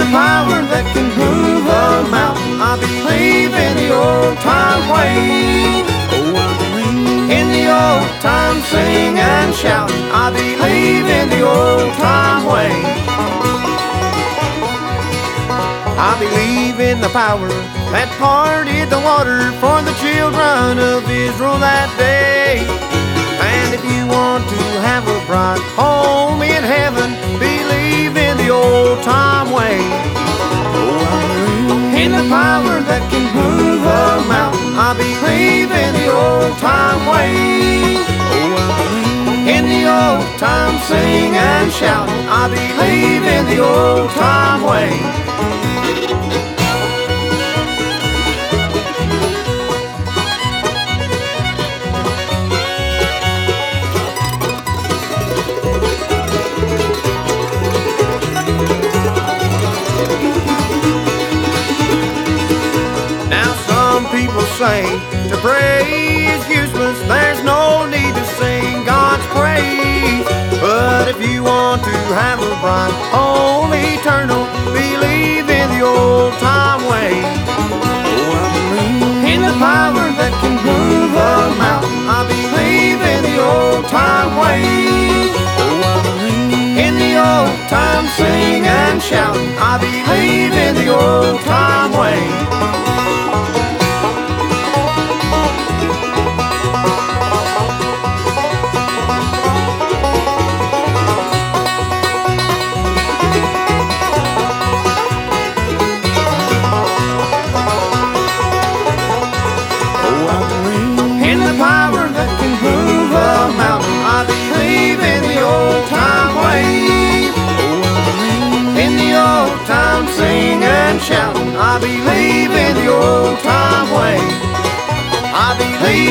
the power that can move a mountain. I believe in the old time way. Oh, in the old time sing and shout. I believe in the old time way. I believe in the power that parted the water for the children of Israel that day. And if you want to have a bright home in the power that can move a mountain. I believe in the old time way. In the old time sing and shout. I believe in the old time way. People to pray is useless. There's no need to sing God's praise. But if you want to have a bright home and shout. I believe in the old time way. I believe